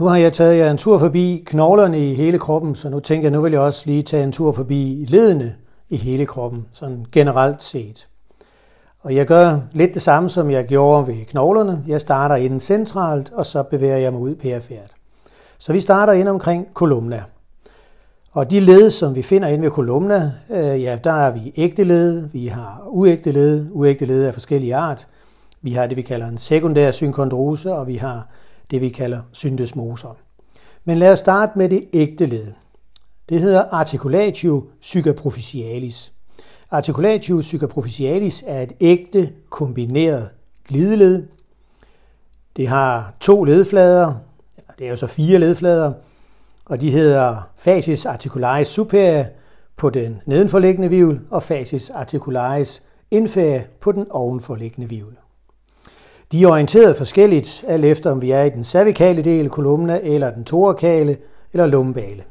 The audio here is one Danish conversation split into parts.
Nu har jeg taget jer en tur forbi knoglerne i hele kroppen, så nu tænker jeg, nu vil jeg også lige tage en tur forbi ledene i hele kroppen, sådan generelt set. Og jeg gør lidt det samme, som jeg gjorde ved knoglerne. Jeg starter inden centralt, og så bevæger jeg mig ud perifært. Så vi starter ind omkring kolumna. Og de led, som vi finder inde ved kolumna, øh, ja, der er vi ægte led, vi har uægte led, uægte led af forskellige art. Vi har det, vi kalder en sekundær synkondrose, og vi har det, vi kalder syndesmoser. Men lad os starte med det ægte led. Det hedder articulatio supraficialis. Articulatio supraficialis er et ægte kombineret glideled. Det har to ledflader, det er jo så fire ledflader, og de hedder facis articularis superior på den nedenforliggende vivl og facis articularis inferior på den ovenforliggende vivl. De er orienteret forskelligt, alt efter om vi er i den cervikale del af kolumna, eller den torakale, eller lumbale.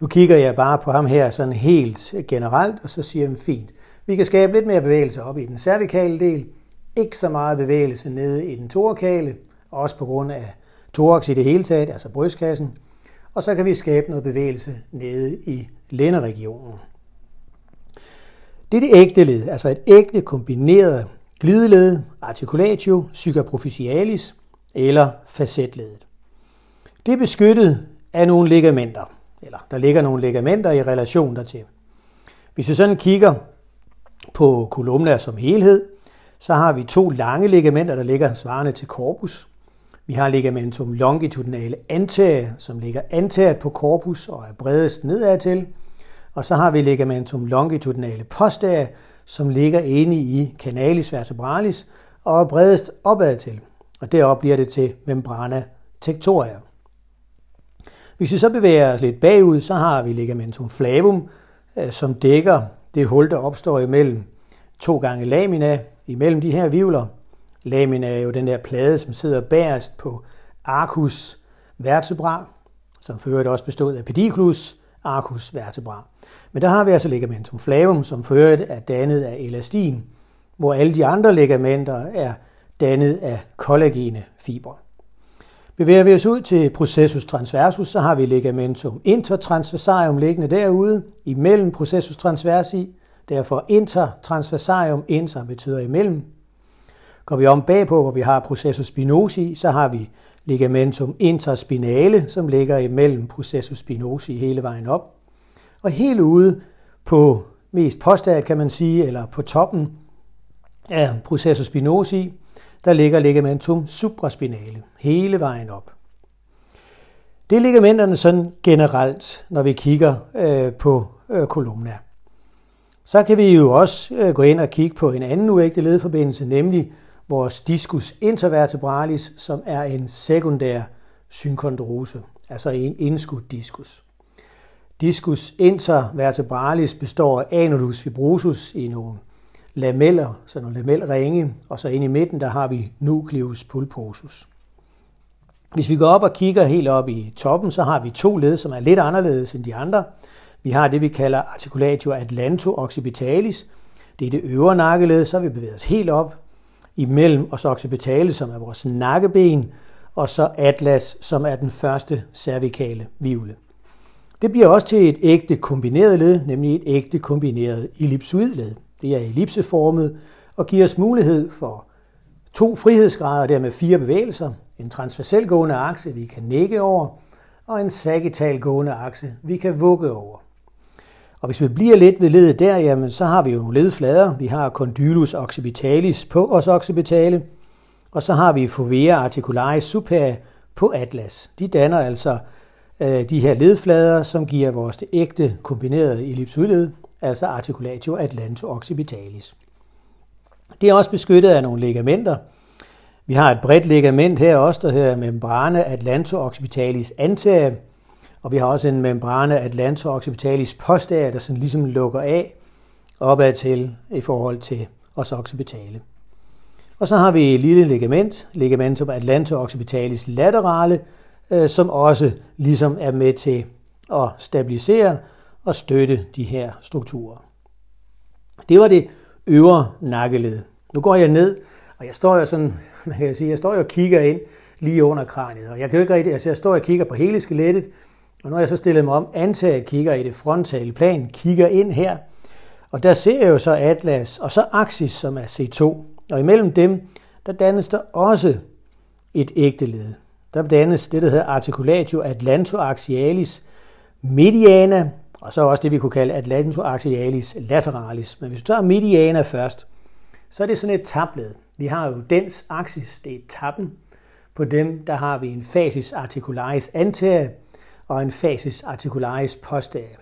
Nu kigger jeg bare på ham her sådan helt generelt, og så siger jeg, fint. Vi kan skabe lidt mere bevægelse op i den cervikale del, ikke så meget bevægelse nede i den torakale, også på grund af thorax i det hele taget, altså brystkassen. Og så kan vi skabe noget bevægelse nede i lænderegionen. Det er det ægte led, altså et ægte kombineret glideled, articulatio supraficialis eller facetledet. Det er beskyttet af nogle ligamenter, eller der ligger nogle ligamenter i relation dertil. Hvis vi sådan kigger på kolumner som helhed, så har vi to lange ligamenter, der ligger svarende til corpus. Vi har ligamentum longitudinale anterior, som ligger anteriort på corpus og er bredest nedad til. Og så har vi ligamentum longitudinale posterior, som ligger inde i canalis vertebralis og er bredest opad til. Og derop bliver det til membrana tectoria. Hvis vi så bevæger os lidt bagud, så har vi ligamentum flavum, øh, som dækker det hul, der opstår imellem to gange lamina, imellem de her vivler. Lamina er jo den der plade, som sidder bagerst på arcus vertebra, som fører også bestod af pediculus arcus vertebra. Men der har vi altså ligamentum flavum, som ført er dannet af elastin, hvor alle de andre ligamenter er dannet af kollagene fibre. Bevæger vi os ud til processus transversus, så har vi ligamentum intertransversarium liggende derude, imellem processus transversi, derfor intertransversarium, inter betyder imellem. Går vi om bagpå, hvor vi har processus spinosi, så har vi ligamentum interspinale, som ligger imellem processus spinosi hele vejen op. Og helt ude på mest postat, kan man sige, eller på toppen af processus spinosi, der ligger ligamentum supraspinale hele vejen op. Det er ligamenterne sådan generelt, når vi kigger øh, på øh, kolumna. Så kan vi jo også øh, gå ind og kigge på en anden uægte ledforbindelse, nemlig vores discus intervertebralis, som er en sekundær synkondrose, altså en indskudt diskus. Discus intervertebralis består af anulus fibrosus i nogle lameller, så nogle lamelringe, og så inde i midten, der har vi nucleus pulposus. Hvis vi går op og kigger helt op i toppen, så har vi to led, som er lidt anderledes end de andre. Vi har det, vi kalder articulatio atlanto occipitalis. Det er det øvre nakkeled, så vi bevæger os helt op imellem os occipitalis, som er vores nakkeben, og så atlas, som er den første cervikale vivle. Det bliver også til et ægte kombineret led, nemlig et ægte kombineret ellipsoidled. Det er ellipseformet og giver os mulighed for to frihedsgrader, dermed fire bevægelser, en transversel gående akse, vi kan nikke over, og en sagittal gående akse, vi kan vugge over. Og hvis vi bliver lidt ved ledet der, jamen, så har vi jo nogle ledflader. Vi har condylus occipitalis på os occipitale, og så har vi fovea articularis superior på atlas. De danner altså Øh, de her ledflader, som giver vores det ægte kombinerede ellipsoidled, altså articulatio atlanto occipitalis. Det er også beskyttet af nogle ligamenter. Vi har et bredt ligament her også, der hedder membrana atlanto occipitalis anterior, og vi har også en membrana atlanto occipitalis posterior, der sådan ligesom lukker af opad til i forhold til os occipitale. Og så har vi et lille ligament, ligamentum atlanto occipitalis laterale, øh, som også ligesom er med til at stabilisere og støtte de her strukturer. Det var det øvre nakkeled. Nu går jeg ned, og jeg står jo sådan, man kan sige, jeg står jo og kigger ind lige under kraniet. Og jeg kan jo ikke rigtig, altså jeg står og kigger på hele skelettet, og når jeg så stiller mig om, antager jeg kigger i det frontale plan, kigger ind her, og der ser jeg jo så atlas, og så axis, som er C2. Og imellem dem, der dannes der også et ægte led. Der dannes det, der hedder articulatio atlantoaxialis mediana, og så også det, vi kunne kalde atlantoaxialis lateralis. Men hvis vi tager mediana først, så er det sådan et tabled. Vi har jo dens axis, det er tappen. På dem, der har vi en fasis articularis anterior og en fasis articularis posterior.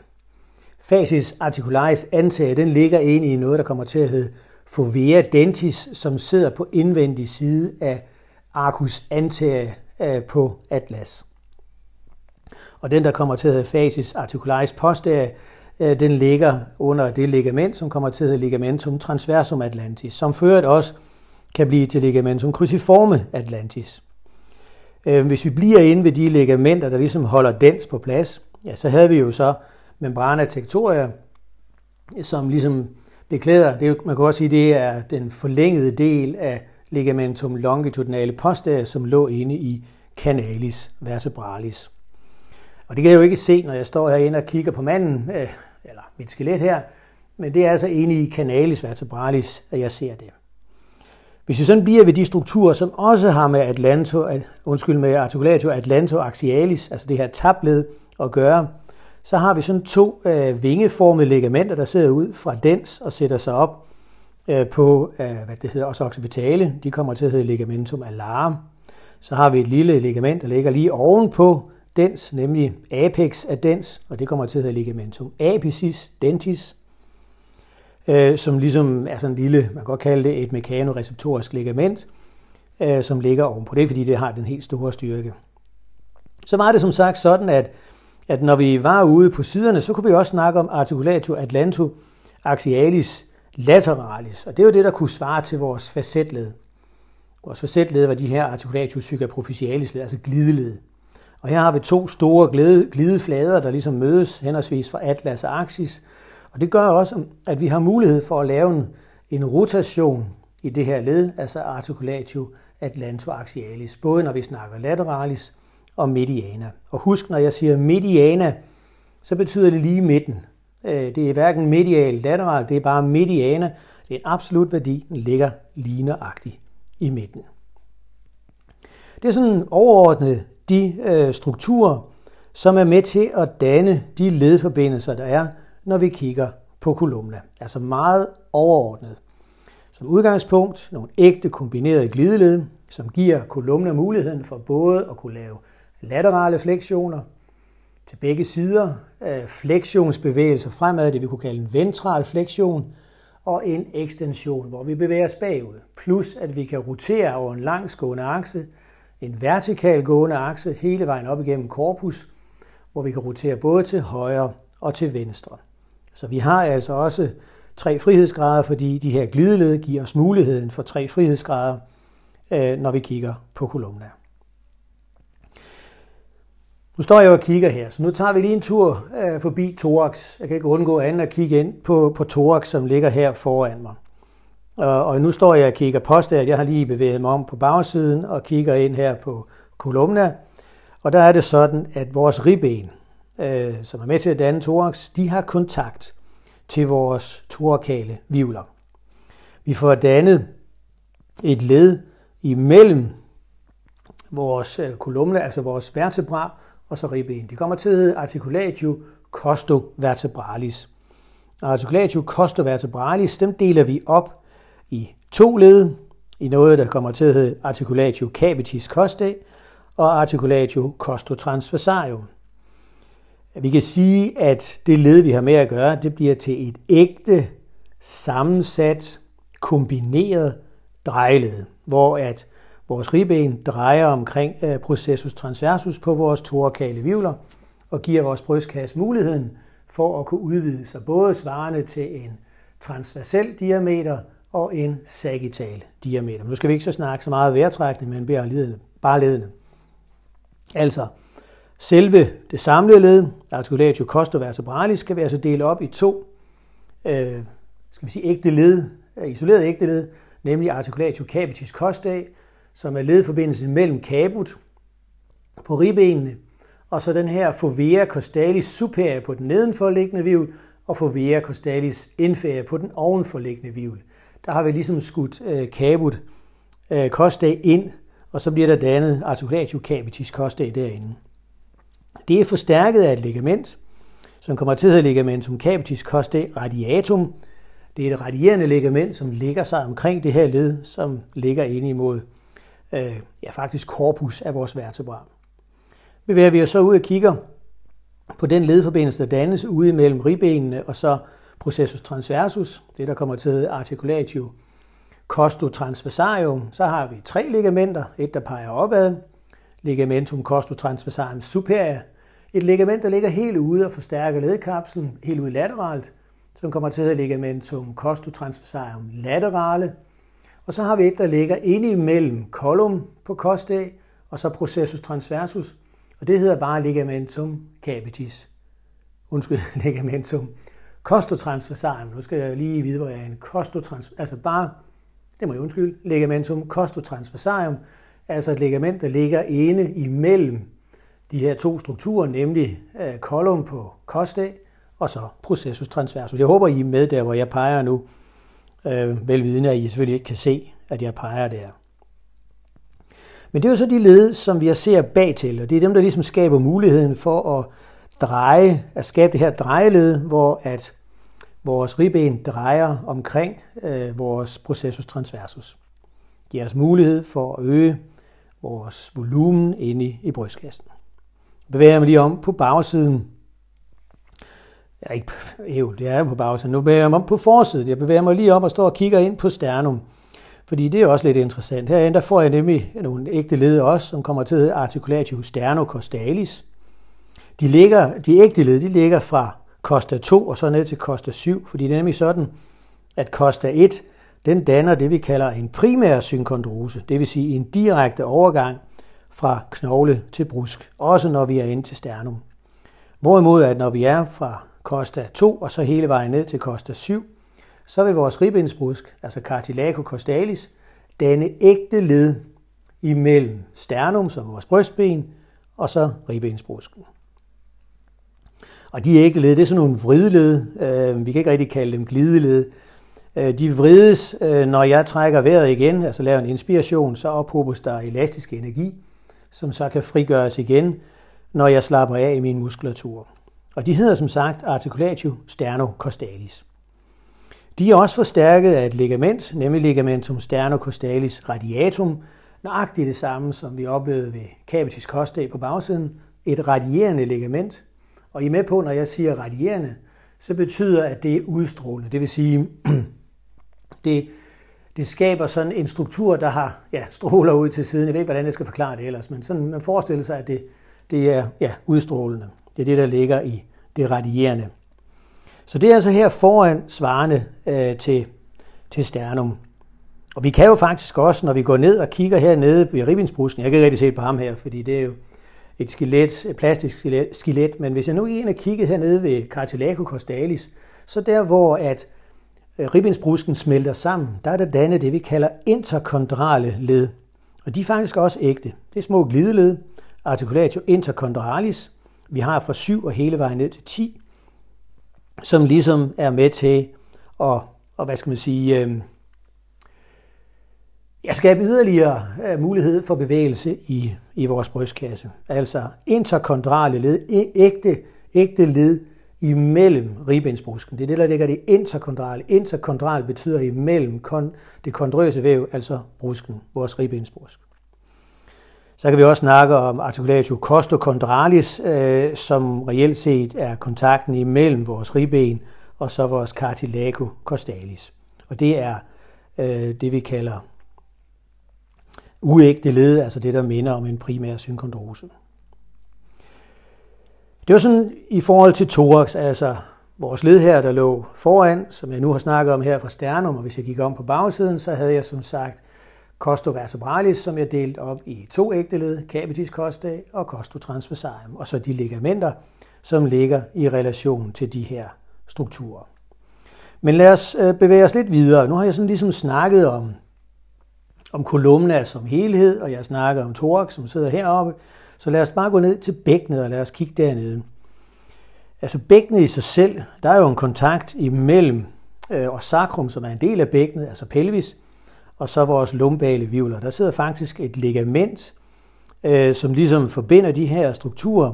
Fasis articularis anterior, den ligger inde i noget, der kommer til at hedde fovea dentis, som sidder på indvendig side af arcus anterior Øh, på atlas. Og den, der kommer til at hedde fasis articularis posterior, øh, den ligger under det ligament, som kommer til at hedde ligamentum transversum atlantis, som ført også kan blive til ligamentum cruciforme atlantis. Øh, hvis vi bliver inde ved de ligamenter, der ligesom holder dens på plads, ja, så havde vi jo så membrana tectoria, som ligesom beklæder, det, man kan også sige, det er den forlængede del af ligamentum longitudinale posterior, som lå inde i canalis vertebralis. Og det kan jeg jo ikke se, når jeg står herinde og kigger på manden, øh, eller mit skelet her, men det er altså inde i canalis vertebralis, at jeg ser det. Hvis vi sådan bliver ved de strukturer, som også har med Atlanto, undskyld, med articulatio atlantoaxialis, altså det her tabled at gøre, så har vi sådan to øh, vingeformede ligamenter, der sidder ud fra dens og sætter sig op Øh, på, øh, hvad det hedder, også occipitale. De kommer til at hedde ligamentum alarum. Så har vi et lille ligament, der ligger lige ovenpå dens, nemlig apex af dens, og det kommer til at hedde ligamentum apicis dentis, øh, som ligesom er sådan en lille, man kan godt kalde det et mekanoreceptorisk ligament, øh, som ligger ovenpå det, fordi det har den helt store styrke. Så var det som sagt sådan, at, at når vi var ude på siderne, så kunne vi også snakke om articulatio atlanto axialis lateralis, og det var det, der kunne svare til vores facetled. Vores facetled var de her articulatio supraproficialis led, altså glideled. Og her har vi to store glideflader, der ligesom mødes henholdsvis fra atlas og axis, og det gør også, at vi har mulighed for at lave en, en rotation i det her led, altså articulatio atlantoaxialis, både når vi snakker lateralis og mediana. Og husk, når jeg siger mediana, så betyder det lige midten. Øh, det er hverken medial lateral, det er bare mediane. Det er en absolut værdi, den ligger ligneragtigt i midten. Det er sådan overordnet de øh, strukturer, som er med til at danne de ledforbindelser, der er når vi kigger på kolumna. Altså meget overordnet. Som udgangspunkt nogle ægte kombinerede glideled, som giver kolumna muligheden for både at kunne lave laterale fleksioner til begge sider, øh, fremad, det vi kunne kalde en ventral flektion, og en ekstension, hvor vi bevæger os bagud. Plus at vi kan rotere over en langsgående akse, en vertikal gående akse hele vejen op igennem korpus, hvor vi kan rotere både til højre og til venstre. Så vi har altså også tre frihedsgrader, fordi de her glideled giver os muligheden for tre frihedsgrader, øh, når vi kigger på kolumner. Nu står jeg og kigger her, så nu tager vi lige en tur øh, forbi thorax. Jeg kan ikke undgå andet at kigge ind på, på thorax, som ligger her foran mig. Og, og nu står jeg og kigger posterior. Jeg har lige bevæget mig om på bagsiden og kigger ind her på kolumna. Og der er det sådan, at vores ribben, øh, som er med til at danne thorax, de har kontakt til vores thorakale vivler. Vi får dannet et led imellem vores øh, kolumne, altså vores vertebra, og så ribben. De kommer til at hedde articulatio costovertebralis. Articulatio costovertebralis, dem deler vi op i to led, i noget, der kommer til at hedde articulatio capitis costae og articulatio costotransversarium. Vi kan sige, at det led, vi har med at gøre, det bliver til et ægte, sammensat, kombineret drejeled, hvor at vores ribben drejer omkring øh, processus transversus på vores torakale vivler og giver vores brystkasse muligheden for at kunne udvide sig både svarende til en transversel diameter og en sagittal diameter. Nu skal vi ikke så snakke så meget vejrtrækning, men bare ledende. Altså, Selve det samlede led, articulatio costovertebralis, skal vi altså dele op i to øh, skal vi sige, ægte led, isoleret ægte led, nemlig articulatio capitis costae, som er ledforbindelsen mellem kabut på ribbenene, og så den her fovea costalis superior på den nedenforliggende vivl, og fovea costalis inferior på den ovenforliggende vivl. Der har vi ligesom skudt øh, kabut øh, costae ind, og så bliver der dannet articulatio capitis costae derinde. Det er forstærket af et ligament, som kommer til at hedde ligamentum capitis costae radiatum. Det er et radierende ligament, som ligger sig omkring det her led, som ligger inde imod øh, ja, faktisk korpus af vores vertebra. Bevæger vi os så ud og kigger på den ledforbindelse, der dannes ude imellem ribbenene og så processus transversus, det der kommer til articulatio costotransversarium, så har vi tre ligamenter, et der peger opad, ligamentum costotransversarium superior, et ligament, der ligger helt ude og forstærker ledkapslen, helt ude lateralt, som kommer til at hedde ligamentum costotransversarium laterale, og så har vi et, der ligger inde imellem kolum på costae, og så processus transversus, og det hedder bare ligamentum capitis. Undskyld, ligamentum costotransversarium. Nu skal jeg lige vide, hvor jeg er en costotrans... Altså bare, det må jeg undskylde, ligamentum costotransversarium, altså et ligament, der ligger inde imellem de her to strukturer, nemlig øh, kolum på costae, og så processus transversus. Jeg håber, I er med der, hvor jeg peger nu, øh, velvidende, at I selvfølgelig ikke kan se, at jeg peger der. Men det er jo så de led, som vi ser bag til, og det er dem, der ligesom skaber muligheden for at dreje, at skabe det her drejeled, hvor at vores ribben drejer omkring øh, vores processus transversus. Det giver os mulighed for at øge vores volumen inde i, i brystkassen. Jeg bevæger mig lige om på bagsiden. Jeg er ikke, jo, det er på bagsiden. Nu bevæger jeg mig om på forsiden. Jeg bevæger mig lige op og står og kigger ind på sternum. Fordi det er også lidt interessant. Herinde der får jeg nemlig nogle ægte led også, som kommer til at hedde articulatio sternocostalis. De, ligger, de ægte led de ligger fra Costa 2 og så ned til Costa 7, fordi det er nemlig sådan, at Costa 1 den danner det, vi kalder en primær synkondrose, det vil sige en direkte overgang fra knogle til brusk, også når vi er inde til sternum. Hvorimod at når vi er fra Costa 2 og så hele vejen ned til Costa 7, så vil vores ribbensbrusk, altså cartilago costalis, danne ægte led imellem sternum, som er vores brystben, og så ribbensbrusken. Og de ægte led, det er sådan nogle vridled. Øh, vi kan ikke rigtig kalde dem glideled. Øh, de vrides, øh, når jeg trækker vejret igen, altså laver en inspiration, så ophobes der elastisk energi, som så kan frigøres igen, når jeg slapper af i min muskulatur. Og de hedder som sagt articulatio sternocostalis. De er også forstærket af et ligament, nemlig ligamentum sternocostalis radiatum, nøjagtigt det samme, som vi oplevede ved capitis costae på bagsiden, et radierende ligament. Og I er med på, når jeg siger radierende, så betyder, at det er udstrålende. Det vil sige, det, det skaber sådan en struktur, der har ja, stråler ud til siden. Jeg ved ikke, hvordan jeg skal forklare det ellers, men sådan, man forestiller sig, at det, det er ja, udstrålende. Det er det, der ligger i det radierende. Så det er altså her foran svarende øh, til, til sternum. Og vi kan jo faktisk også, når vi går ned og kigger hernede ved ribbensbrusken, jeg kan ikke rigtig se på ham her, fordi det er jo et skelet, et plastisk skelet, skelet, men hvis jeg nu igen og kigget hernede ved cartilago costalis, så der hvor at øh, ribbensbrusken smelter sammen, der er der dannet det, vi kalder interkondrale led. Og de er faktisk også ægte. Det er små glideled, articulatio intercondralis. Vi har fra 7 og hele vejen ned til 10, som ligesom er med til at, og hvad skal man sige, øh, jeg skabe yderligere øh, mulighed for bevægelse i, i vores brystkasse. Altså interkondrale led, ægte, ægte led imellem ribbensbrusken. Det er det, der ligger det interkondrale. Interkondral betyder imellem kon, det kondrøse væv, altså brusken, vores ribbensbrusk. Så kan vi også snakke om articulatio costochondralis, øh, som reelt set er kontakten imellem vores ribben og så vores cartilago costalis. Og det er øh, det, vi kalder uægte led, altså det, der minder om en primær synkondrose. Det var sådan i forhold til thorax, altså vores led her, der lå foran, som jeg nu har snakket om her fra sternum, og hvis jeg gik om på bagsiden, så havde jeg som sagt costo vertebralis, som jeg delt op i to ægte led, capitis costae og costo transversarium, og så de ligamenter, som ligger i relation til de her strukturer. Men lad os øh, bevæge os lidt videre. Nu har jeg sådan ligesom snakket om om kolumna som helhed, og jeg snakker om thorax, som sidder heroppe. Så lad os bare gå ned til bækkenet, og lad os kigge dernede. Altså bækkenet i sig selv, der er jo en kontakt imellem øh, og sacrum, som er en del af bækkenet, altså pelvis, og så vores lumbale vivler. Der sidder faktisk et ligament, øh, som ligesom forbinder de her strukturer,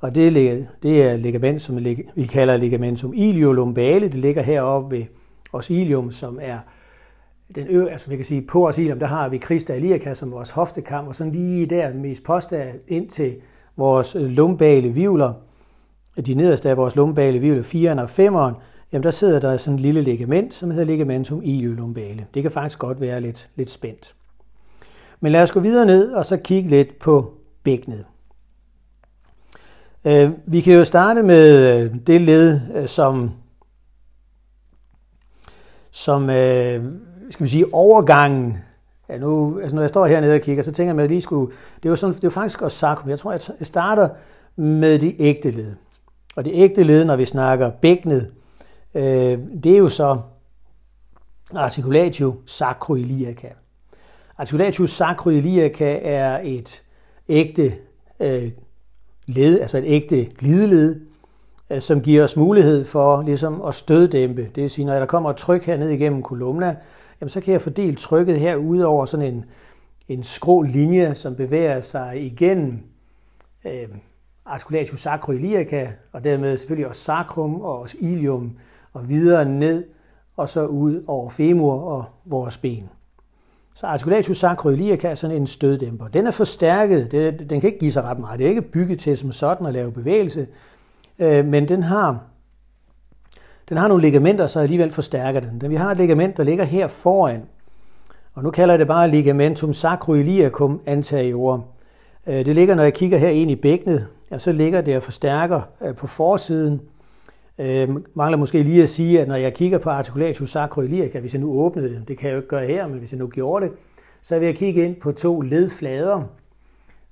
og det er, det er ligament, som vi kalder ligamentum iliolumbale. Det ligger heroppe ved os ilium, som er den ø, altså vi kan sige, på os ilium, der har vi Christa iliaca som vores hoftekam, og sådan lige der mest posta ind til vores øh, lumbale vivler, de nederste af vores lumbale vivler, 4'eren og 5'eren, jamen der sidder der sådan en lille ligament, som hedder ligamentum iliolumbale. Det kan faktisk godt være lidt, lidt spændt. Men lad os gå videre ned og så kigge lidt på bækkenet. Øh, vi kan jo starte med øh, det led, øh, som, som skal vi sige, overgangen Ja, nu, altså når jeg står hernede og kigger, så tænker jeg, at jeg lige skulle... Det er jo, sådan, det er jo faktisk også sakum. Jeg tror, jeg starter med de ægte led. Og det ægte led, når vi snakker bækkenet, øh, det er jo så articulatio sacroiliaca. Articulatio sacroiliaca er et ægte øh, led, altså et ægte glideled, øh, som giver os mulighed for ligesom at støddæmpe. Det vil sige, når der kommer et tryk her ned igennem kolumna, jamen så kan jeg fordele trykket her ud over sådan en, en skrå linje, som bevæger sig igennem øh, articulatio sacroiliaca, og dermed selvfølgelig også sacrum og også ilium, og videre ned, og så ud over femur og vores ben. Så articulatus sacroiliaca er sådan en støddæmper. Den er forstærket, den kan ikke give sig ret meget. Det er ikke bygget til som sådan at lave bevægelse, øh, men den har, den har nogle ligamenter, så alligevel forstærker den. Vi har et ligament, der ligger her foran, og nu kalder jeg det bare ligamentum sacroiliacum anterior. Øh, det ligger, når jeg kigger her ind i bækkenet, og så ligger det og forstærker øh, på forsiden. Øh, mangler måske lige at sige, at når jeg kigger på articulatus sacroiliaca, hvis jeg nu åbnede det, det kan jeg jo ikke gøre her, men hvis jeg nu gjorde det, så vil jeg kigge ind på to ledflader,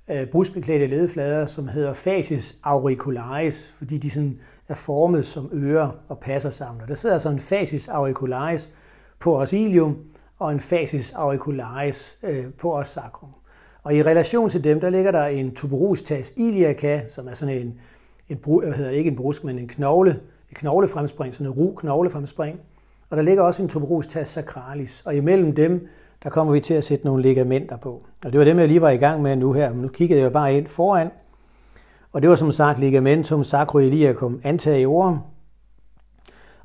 øh, brusbeklædte ledflader, som hedder facies auricularis, fordi de sådan er formet som ører og passer sammen. Og der sidder altså en facies auricularis på os ilium, og en facies auricularis øh, på os sacrum. Og i relation til dem, der ligger der en tuberostas iliaca, som er sådan en, en hvad hedder ikke en brusk, men en knogle, knoglefremspring, sådan en ru knoglefremspring. Og der ligger også en tuberostas sacralis, og imellem dem, der kommer vi til at sætte nogle ligamenter på. Og det var dem, jeg lige var i gang med nu her, men nu kiggede jeg bare ind foran. Og det var som sagt ligamentum sacroiliacum anteriorum.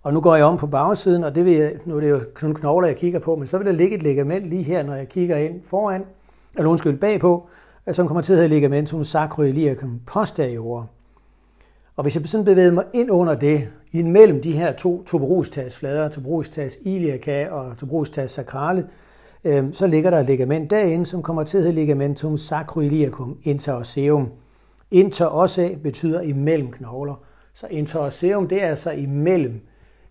Og nu går jeg om på bagsiden, og det vil jeg, nu er det jo nogle knogler, jeg kigger på, men så vil der ligge et ligament lige her, når jeg kigger ind foran eller undskyld, bagpå, som kommer til at hedde ligamentum sacroiliacum posterior. Og hvis jeg sådan bevæger mig ind under det, imellem de her to tuberostasflader, tuberostas iliaca og tuberostas sacrale, øh, så ligger der et ligament derinde, som kommer til at hedde ligamentum sacroiliacum interosseum. Interosse betyder imellem knogler. Så interosseum, det er altså imellem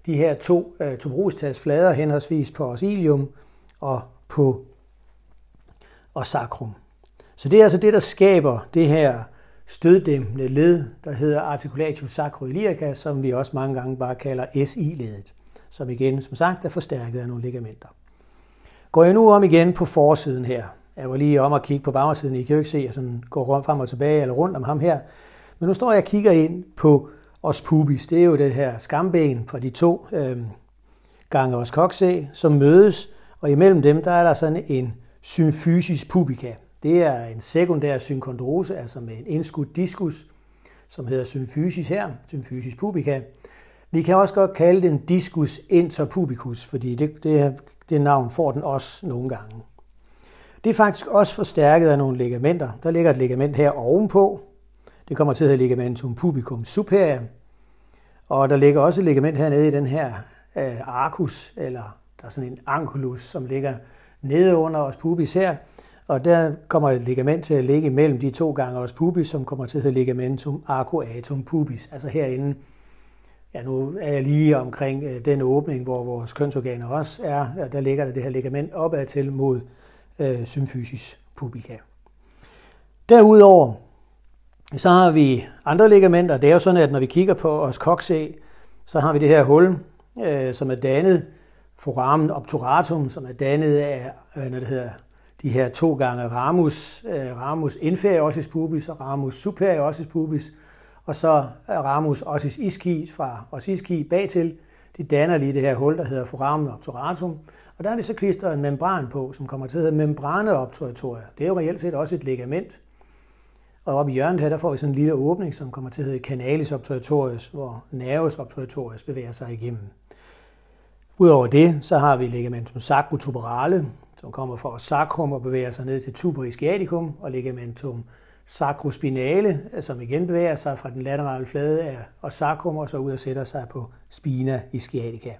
de her to øh, tuberostasflader, henholdsvis på os ilium og på og sacrum. Så det er altså det, der skaber det her støddæmpende led, der hedder articulatio sacroiliaca, som vi også mange gange bare kalder SI-ledet, som igen, som sagt, er forstærket af nogle ligamenter. Går jeg nu om igen på forsiden her, jeg var lige om at kigge på bagsiden, I kan jo ikke se, at jeg sådan går rundt frem og tilbage eller rundt om ham her, men nu står jeg og kigger ind på os pubis, det er jo det her skamben fra de to øh, gange os kokse, som mødes, og imellem dem, der er der sådan en symfysis pubica. Det er en sekundær synkondrose, altså med en indskudt diskus, som hedder symfysis her, symfysis pubica. Vi kan også godt kalde den discus interpubicus, fordi det, det, det navn får den også nogle gange. Det er faktisk også forstærket af nogle ligamenter. Der ligger et ligament her ovenpå. Det kommer til at hedde ligamentum pubicum superior. Og der ligger også et ligament hernede i den her øh, arcus, eller der er sådan en anculus, som ligger nede under os pubis her, og der kommer et ligament til at ligge imellem de to gange os pubis, som kommer til at hedde ligamentum arcuatum pubis, altså herinde. Ja, nu er jeg lige omkring øh, den åbning, hvor vores kønsorganer også er. Der ligger der det her ligament opad til mod øh, symfysis pubica. Derudover, så har vi andre ligamenter. Det er jo sådan, at når vi kigger på os kokse, så har vi det her hul, øh, som er dannet foramen obturatum, som er dannet af, øh, når det hedder de her to gange ramus, øh, ramus inferior ossis pubis og ramus superior ossis pubis, og så ramus ossis ischi fra ossis ischi bagtil. De danner lige det her hul, der hedder foramen obturatum, og der er vi så klistret en membran på, som kommer til at hedde membrane obturatoria. Det er jo reelt set også et ligament. Og oppe i hjørnet her, der får vi sådan en lille åbning, som kommer til at hedde canalis obturatorius, hvor nervus obturatorius bevæger sig igennem. Udover det, så har vi ligamentum sacrotuberale, som kommer fra sacrum og bevæger sig ned til tuber ischiaticum, og ligamentum sacrospinale, som igen bevæger sig fra den laterale flade af og sacrum, og så ud og sætter sig på spina ischiatica.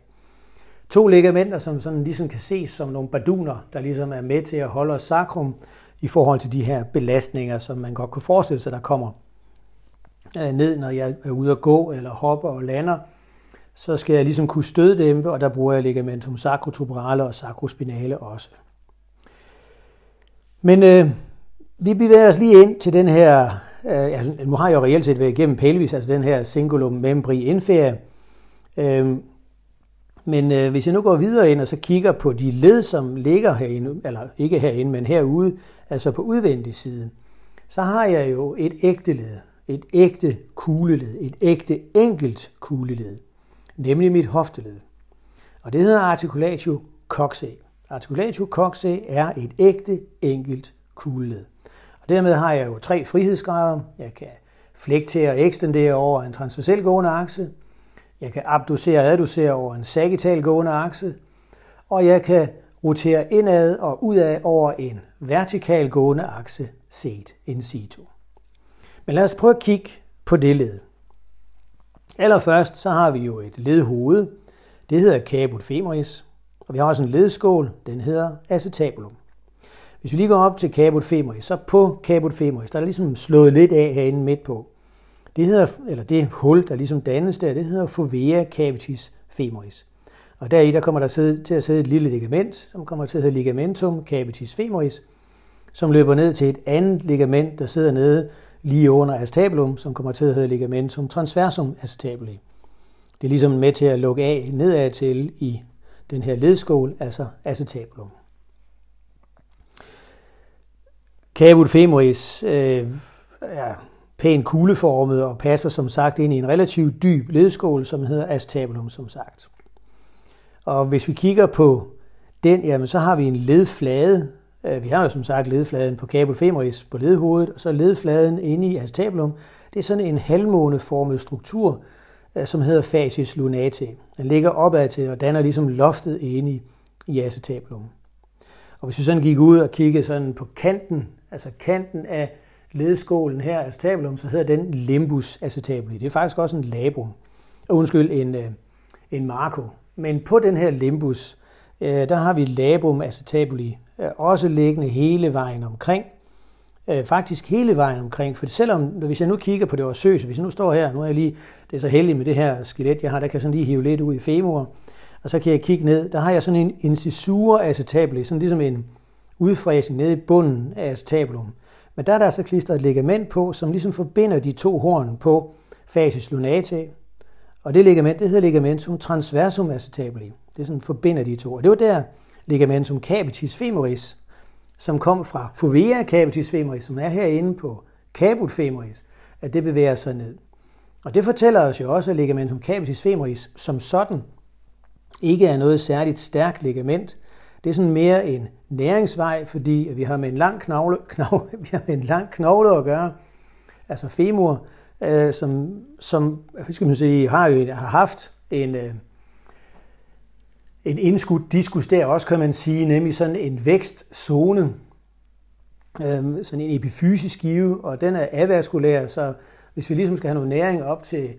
To ligamenter, som sådan ligesom kan ses som nogle baduner, der ligesom er med til at holde os sacrum i forhold til de her belastninger, som man godt kunne forestille sig, der kommer øh, ned, når jeg er ude at gå eller hopper og lander. Så skal jeg ligesom kunne støddæmpe, og der bruger jeg ligamentum sacrotuberale og sacrospinale også. Men øh, vi bevæger os lige ind til den her, øh, altså, nu har jeg jo reelt set været igennem pelvis, altså den her cingulum membri inferior. Øh, men øh, hvis jeg nu går videre ind og så kigger på de led, som ligger herinde, eller ikke herinde, men herude, altså på udvendig side, så har jeg jo et ægte led, et ægte kugleled, et ægte enkelt kugleled, nemlig mit hofteled. Og det hedder articulatio coxae. Articulatio coxae er et ægte enkelt kugleled. Og dermed har jeg jo tre frihedsgrader. Jeg kan flektere og ekstendere over en transversel gående akse. Jeg kan abducere og adducere over en sagittal gående akse. Og jeg kan rotere indad og udad over en vertikal gående akse set in situ. Men lad os prøve at kigge på det led. Allerførst så har vi jo et ledhoved. Det hedder caput femoris. Og vi har også en ledskål. Den hedder acetabulum. Hvis vi lige går op til caput femoris, så på caput femoris, der er ligesom slået lidt af herinde midt på. Det hedder, eller det hul, der ligesom dannes der, det hedder fovea capitis femoris. Og deri der kommer der til at sidde et lille ligament, som kommer til at hedde ligamentum capitis femoris, som løber ned til et andet ligament, der sidder nede lige under acetabulum, som kommer til at hedde ligamentum transversum acetabuli. Det er ligesom med til at lukke af nedad til i den her ledskål, altså acetabulum. Cavut femoris øh, er pænt kugleformet og passer som sagt ind i en relativt dyb ledskål, som hedder acetabulum som sagt. Og hvis vi kigger på den, jamen, så har vi en ledflade. Øh, vi har jo som sagt ledfladen på cavut femoris på ledhovedet, og så ledfladen inde i acetabulum. Det er sådan en halvmåneformet struktur, Øh, som hedder facies lunate. Den ligger opad til og danner ligesom loftet inde i, i acetabulum. Og hvis vi sådan gik ud og kiggede sådan på kanten altså kanten af ledskålen her, acetabulum, så hedder den limbus acetabuli. Det er faktisk også en labrum. Undskyld, en, øh, en marco. Men på den her limbus, øh, der har vi labrum acetabuli, også liggende hele vejen omkring. Øh, faktisk hele vejen omkring, for selvom, hvis jeg nu kigger på det osøse, hvis jeg nu står her, nu er jeg lige, det er så heldig med det her skelet, jeg har, der kan jeg sådan lige hive lidt ud i femur, og så kan jeg kigge ned, der har jeg sådan en incisura acetabuli, sådan ligesom en, udfræsning nede i bunden af acetabulum. Men der er der så klistret et ligament på, som ligesom forbinder de to horn på facies lunate. Og det ligament, det hedder ligamentum transversum acetabuli. Det sådan forbinder de to. Og det var der ligamentum capitis femoris, som kom fra fovea capitis femoris, som er herinde på caput femoris, at det bevæger sig ned. Og det fortæller os jo også, at ligamentum capitis femoris som sådan ikke er noget særligt stærkt ligament, det er sådan mere en næringsvej, fordi vi har med en lang knogle, knogle, vi har med en lang knogle at gøre, altså femur, øh, som, som skal man sige, har jo har haft en, øh, en indskudt diskus der også, kan man sige, nemlig sådan en vækstzone, øh, sådan en epifysisk give, og den er avaskulær, så hvis vi ligesom skal have noget næring op til,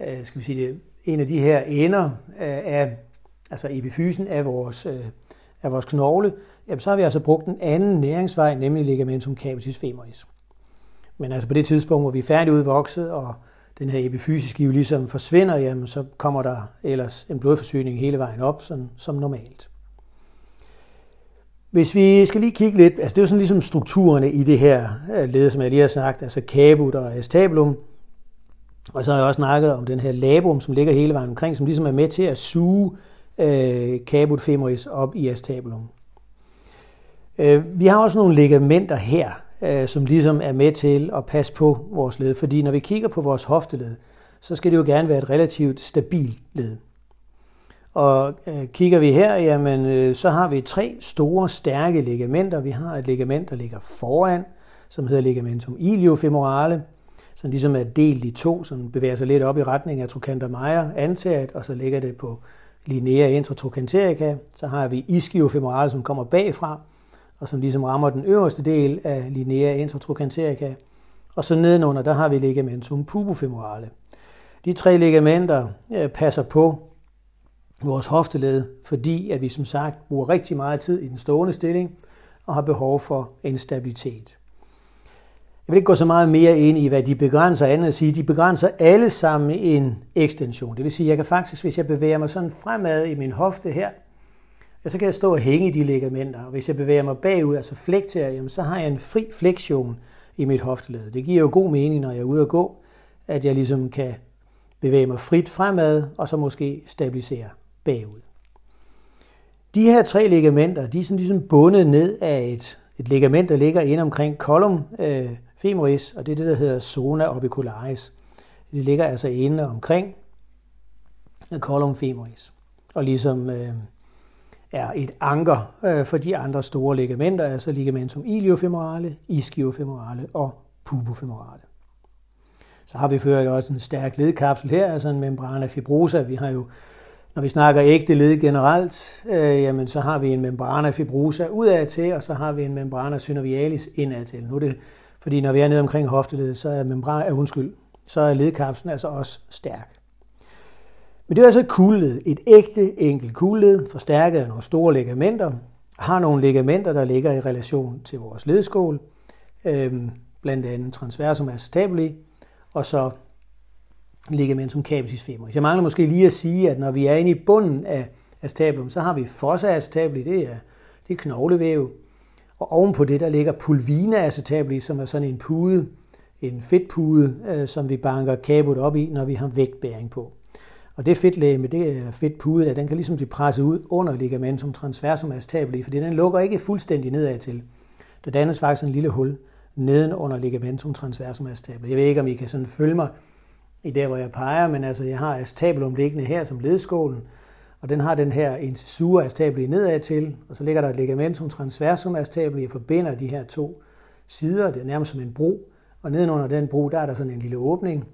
øh, skal vi sige det, en af de her ender øh, af, altså epifysen af vores øh, af vores knogle, jamen så har vi altså brugt en anden næringsvej, nemlig ligamentum capitis femoris. Men altså på det tidspunkt, hvor vi er færdigudvokset, og den her epifysiske jo ligesom forsvinder, jamen så kommer der ellers en blodforsyning hele vejen op, sådan, som normalt. Hvis vi skal lige kigge lidt, altså det er jo sådan ligesom strukturerne i det her øh, led, som jeg lige har snakket, altså caput og acetabulum, og så har jeg også snakket om den her labrum, som ligger hele vejen omkring, som ligesom er med til at suge øh, caput femoris op i acetabulum. Øh, vi har også nogle ligamenter her, øh, som ligesom er med til at passe på vores led, fordi når vi kigger på vores hofteled, så skal det jo gerne være et relativt stabilt led. Og øh, kigger vi her, jamen, øh, så har vi tre store, stærke ligamenter. Vi har et ligament, der ligger foran, som hedder ligamentum iliofemorale, som ligesom er delt i to, som bevæger sig lidt op i retning af trochanter major antaget, og så ligger det på linea intratrochanterica. Så har vi ischiofemorale, som kommer bagfra, og som ligesom rammer den øverste del af linea intratrochanterica. Og så nedenunder, der har vi ligamentum pubofemorale. De tre ligamenter passer på vores hofteled, fordi at vi som sagt bruger rigtig meget tid i den stående stilling og har behov for en stabilitet. Jeg vil ikke gå så meget mere ind i, hvad de begrænser andet at sige. De begrænser alle sammen en ekstension. Det vil sige, at jeg kan faktisk, hvis jeg bevæger mig sådan fremad i min hofte her, ja, så kan jeg stå og hænge i de ligamenter. Og hvis jeg bevæger mig bagud, altså flekterer, jamen, så har jeg en fri flektion i mit hofteled. Det giver jo god mening, når jeg er ude at gå, at jeg ligesom kan bevæge mig frit fremad, og så måske stabilisere bagud. De her tre ligamenter, de er sådan ligesom bundet ned af et, et ligament, der ligger inde omkring column øh, femoris, og det er det, der hedder zona orbicularis. Det ligger altså inde omkring column femoris, og ligesom øh, er et anker øh, for de andre store ligamenter, altså ligamentum iliofemorale, ischiofemorale og pubofemorale. Så har vi ført også en stærk ledkapsel her, altså en membrana fibrosa. Vi har jo, når vi snakker ægte led generelt, øh, jamen så har vi en membrana fibrosa udad til, og så har vi en membrana synovialis indad til. Nu er det, fordi når vi er nede omkring hofteledet, så er membrana, uh, øh, undskyld, så er ledkapslen altså også stærk. Men det er altså et kugled, et ægte enkelt kugled, forstærket af nogle store ligamenter, har nogle ligamenter, der ligger i relation til vores ledskål, øhm, blandt andet transversum acetabuli, e, og så ligamentum capitis femoris. Jeg mangler måske lige at sige, at når vi er inde i bunden af acetabulum, så har vi fossa acetabuli, e, det er, det er knoglevæv, og ovenpå det, der ligger pulvina acetabuli, e, som er sådan en pude, en fedtpude, øh, som vi banker kabut op i, når vi har vægtbæring på. Og det fedtlæge det er fedtpude, der, den kan ligesom blive presset ud under ligamentum transversum acetabuli, fordi den lukker ikke fuldstændig nedad til. Der dannes faktisk en lille hul, neden under ligamentum transversum acetabulum. Jeg ved ikke, om I kan sådan følge mig i der, hvor jeg peger, men altså, jeg har acetabulum liggende her som ledskålen, og den har den her incisura acetabuli nedad til, og så ligger der et ligamentum transversum acetabuli, og forbinder de her to sider, det er nærmest som en bro, og nedenunder den bro, der er der sådan en lille åbning,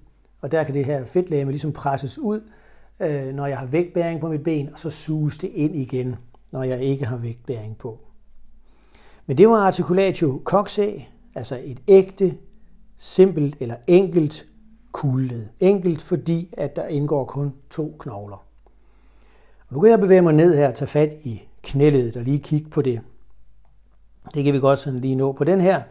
og der kan det her fedtlæme ligesom presses ud, øh, når jeg har vægtbæring på mit ben, og så suges det ind igen, når jeg ikke har vægtbæring på. Men det var articulatio coxae, Altså et ægte, simpelt eller enkelt kugleled. Enkelt, fordi at der indgår kun to knogler. Og nu kan jeg bevæge mig ned her og tage fat i knæledet og lige kigge på det. Det kan vi godt sådan lige nå på den her.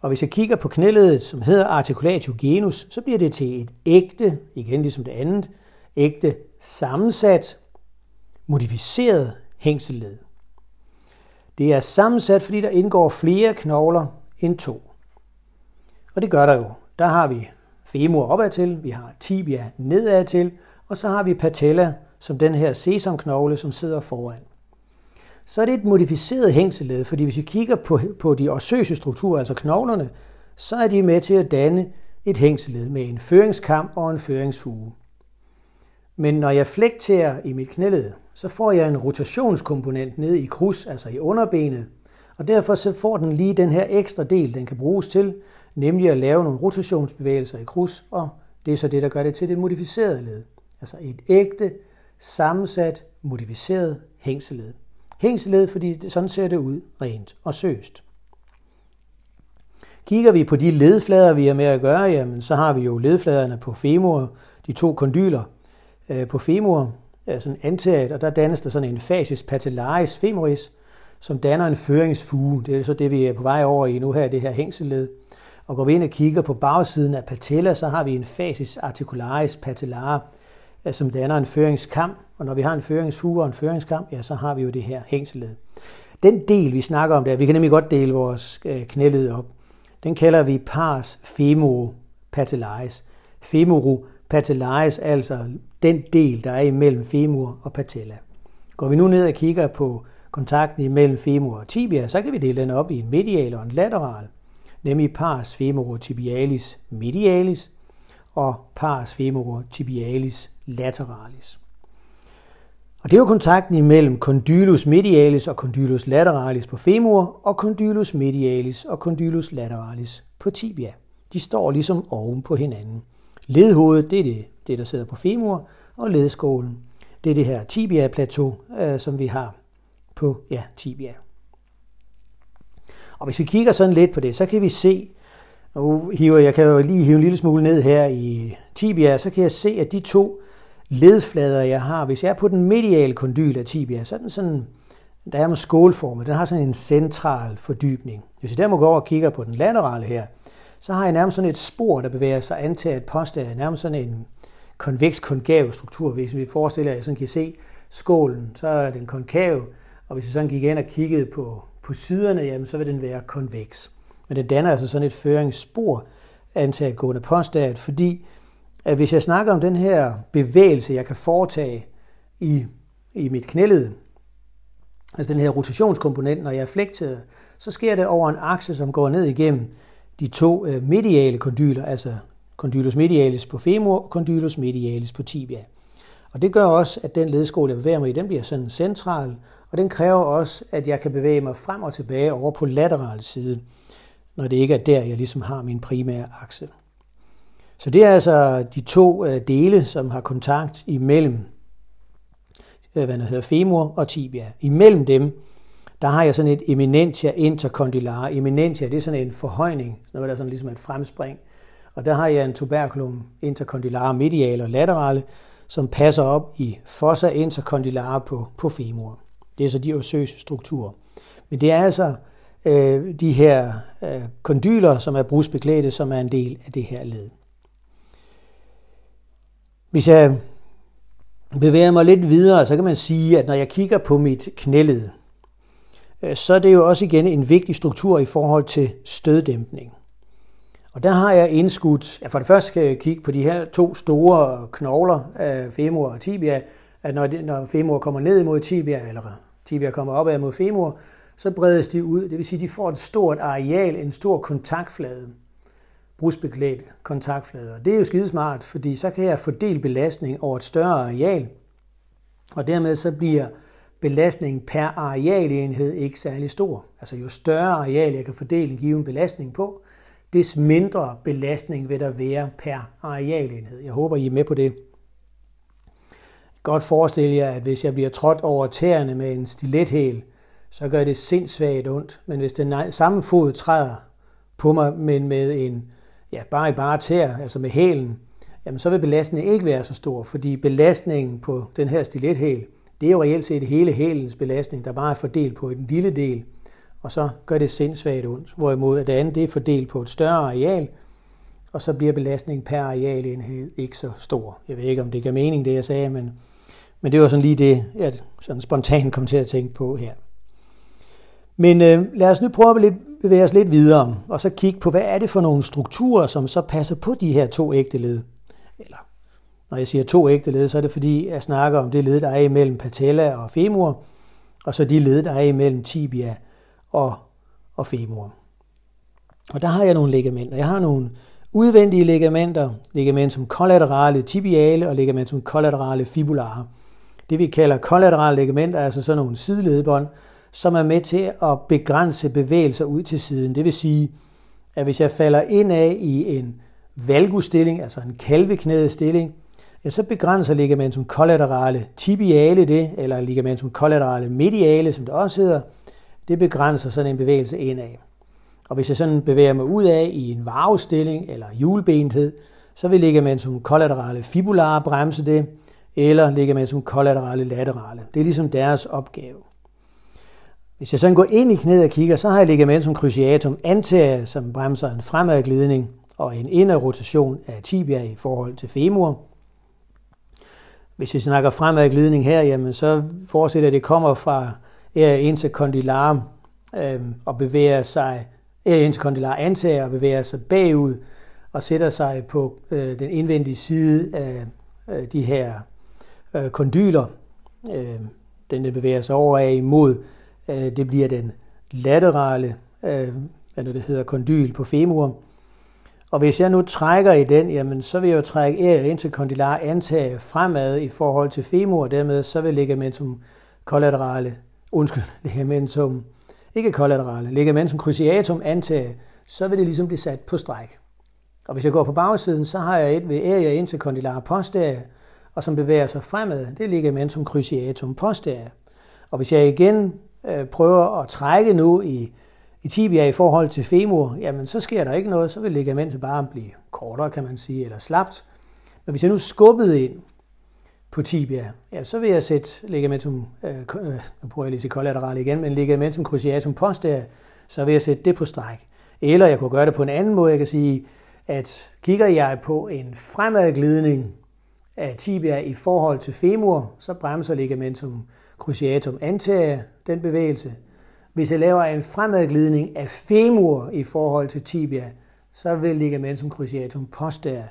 Og hvis jeg kigger på knæledet, som hedder articulatio genus, så bliver det til et ægte, igen ligesom det andet, ægte sammensat, modificeret hængselled. Det er sammensat, fordi der indgår flere knogler end to. Og det gør der jo. Der har vi femur opad til, vi har tibia nedad til, og så har vi patella som den her sesamknogle, som sidder foran. Så er det et modificeret hængselled, fordi hvis vi kigger på, på de ossøse strukturer, altså knoglerne, så er de med til at danne et hængselled med en føringskam og en føringsfuge. Men når jeg flekterer i mit knæled, så får jeg en rotationskomponent ned i krus, altså i underbenet, og derfor så får den lige den her ekstra del, den kan bruges til, nemlig at lave nogle rotationsbevægelser i krus, og det er så det, der gør det til det modificerede led. Altså et ægte, sammensat, modificeret hængseled. Hængseled, fordi det, sådan ser det ud rent og søst. Kigger vi på de ledflader, vi er med at gøre, jamen, så har vi jo ledfladerne på femur, de to kondyler Øh, på femur, øh, sådan antaget, og der dannes der sådan en fasis patellaris femoris, som danner en føringsfuge. Det er så det, vi er på vej over i nu her, det her hængselled. Og går vi ind og kigger på bagsiden af patella, så har vi en fasis articularis patellar, øh, som danner en føringskam. Og når vi har en føringsfuge og en føringskam, ja, så har vi jo det her hængselled. Den del, vi snakker om der, vi kan nemlig godt dele vores knæled op. Den kalder vi pars femoro patellaris. Femoro patellaris, altså den del, der er imellem femur og patella. Går vi nu ned og kigger på kontakten imellem femur og tibia, så kan vi dele den op i en medial og en lateral, nemlig pars femur tibialis medialis og pars femur tibialis lateralis. Og det er jo kontakten imellem condylus medialis og condylus lateralis på femur og condylus medialis og condylus lateralis på tibia. De står ligesom oven på hinanden. Ledhovedet, det er det, det der sidder på femur, og ledskålen, det er det her tibia-plateau, øh, som vi har på ja, tibia. Og hvis vi kigger sådan lidt på det, så kan vi se, og hiver, jeg kan jo lige hive en lille smule ned her i tibia, så kan jeg se, at de to ledflader, jeg har, hvis jeg er på den mediale kondyl af tibia, så er den sådan, der er med skålformet, den har sådan en central fordybning. Hvis jeg derimod går over og kigger på den laterale her, så har jeg nærmest sådan et spor, der bevæger sig antaget post af nærmest sådan en konveks konkav struktur. Hvis vi forestiller, at jeg sådan kan se skålen, så er den konkav, og hvis jeg sådan gik ind og kiggede på, på siderne, jamen, så vil den være konveks. Men det danner altså sådan et føringsspor antaget gående postat, fordi at hvis jeg snakker om den her bevægelse, jeg kan foretage i, i mit knæled, altså den her rotationskomponent, når jeg er flekteret, så sker det over en akse, som går ned igennem de to øh, mediale kondyler, altså condylus medialis på femur og condylus medialis på tibia. Og det gør også, at den ledskål, jeg bevæger mig i, den bliver sådan central, og den kræver også, at jeg kan bevæge mig frem og tilbage over på lateral side, når det ikke er der, jeg ligesom har min primære akse. Så det er altså de to øh, dele, som har kontakt imellem øh, hvad der hedder femur og tibia. Imellem dem, der har jeg sådan et eminentia intercondylar. Eminentia, det er sådan en forhøjning, noget der er sådan ligesom et fremspring. Og der har jeg en tuberculum intercondylar medial og laterale, som passer op i fossa intercondylar på, på femur. Det er så de osøse strukturer. Men det er altså øh, de her øh, kondyler, som er brusbeklædte, som er en del af det her led. Hvis jeg bevæger mig lidt videre, så kan man sige, at når jeg kigger på mit knæled, øh, så er det jo også igen en vigtig struktur i forhold til støddæmpning. Og der har jeg indskudt, ja for det første skal jeg kigge på de her to store knogler af femur og tibia, at når, det, når femur kommer ned mod tibia, eller tibia kommer opad mod femur, så bredes de ud. Det vil sige, at de får et stort areal, en stor kontaktflade brusbeklædt kontaktflader. Det er jo skidesmart, fordi så kan jeg fordele belastning over et større areal, og dermed så bliver belastningen per arealenhed ikke særlig stor. Altså jo større areal jeg kan fordele en given belastning på, des mindre belastning vil der være per arealenhed. Jeg håber, I er med på det. Godt forestille jer, at hvis jeg bliver trådt over tæerne med en stilethæl, så gør det sindssvagt ondt. Men hvis den samme fod træder på mig, men med en ja, bare i bare tær, altså med hælen, jamen så vil belastningen ikke være så stor, fordi belastningen på den her stilethæl, det er jo reelt set hele hælens belastning, der bare er fordelt på en lille del, og så gør det sindssvagt ondt. Hvorimod det andet det er fordelt på et større areal, og så bliver belastningen per arealenhed ikke så stor. Jeg ved ikke, om det giver mening, det jeg sagde, men, men det var sådan lige det, jeg sådan spontant kom til at tænke på her. Men øh, lad os nu prøve at lidt, bevæge os lidt videre, og så kigge på, hvad er det for nogle strukturer, som så passer på de her to ægte led. Eller når jeg siger to ægte led, så er det fordi, jeg snakker om det led, der er imellem patella og femur, og så de led, der er imellem tibia og, og femur. Og der har jeg nogle ligamenter. Jeg har nogle udvendige ligamenter, ligamentum collaterale tibiale og ligamentum collaterale fibulare. Det vi kalder collaterale ligamenter er altså sådan nogle sideledbånd, som er med til at begrænse bevægelser ud til siden. Det vil sige, at hvis jeg falder ind af i en valgusstilling, altså en kalveknædet stilling, ja, så begrænser ligamentum collaterale tibiale det, eller ligamentum collaterale mediale, som det også hedder, det begrænser sådan en bevægelse indad. Og hvis jeg sådan bevæger mig ud af i en varvestilling eller hjulbenthed, så vil ligamentum collaterale fibulare bremse det, eller ligamentum collaterale laterale. Det er ligesom deres opgave. Hvis jeg sådan går ind i knæet og kigger, så har jeg ligamentum cruciatum anterior, som bremser en fremadglidning og en inderrotation af tibia i forhold til femur. Hvis vi snakker fremadglidning her, jamen så fortsætter det kommer fra area intercondylar øh, og bevæger sig, ind til kondylar antager og bevæger sig bagud og sætter sig på øh, den indvendige side af øh, de her øh, kondyler. Øh, den bevæger sig over af imod Øh, det bliver den laterale, øh, hvad det hedder, kondyl på femur. Og hvis jeg nu trækker i den, jamen så vil jeg jo trække area ind til kondylar antage fremad i forhold til femur, og dermed så vil ligamentum collaterale, undskyld, ligamentum, ikke kollaterale, ligamentum cruciatum antage, så vil det ligesom blive sat på stræk. Og hvis jeg går på bagsiden, så har jeg et ved area ind posterior, og som bevæger sig fremad, det er ligamentum cruciatum posterior. Og hvis jeg igen øh, prøver at trække nu i, i tibia i forhold til femur, jamen så sker der ikke noget, så vil ligamentet bare blive kortere, kan man sige, eller slapt. Men hvis jeg nu skubbede ind på tibia, ja, så vil jeg sætte ligamentum, øh, øh, jeg lige at sige igen, men ligamentum cruciatum posterior, så vil jeg sætte det på stræk. Eller jeg kunne gøre det på en anden måde, jeg kan sige, at kigger jeg på en fremadglidning af tibia i forhold til femur, så bremser ligamentum cruciatum anterior den bevægelse. Hvis jeg laver en fremadglidning af femur i forhold til tibia, så vil ligamentum cruciatum posterior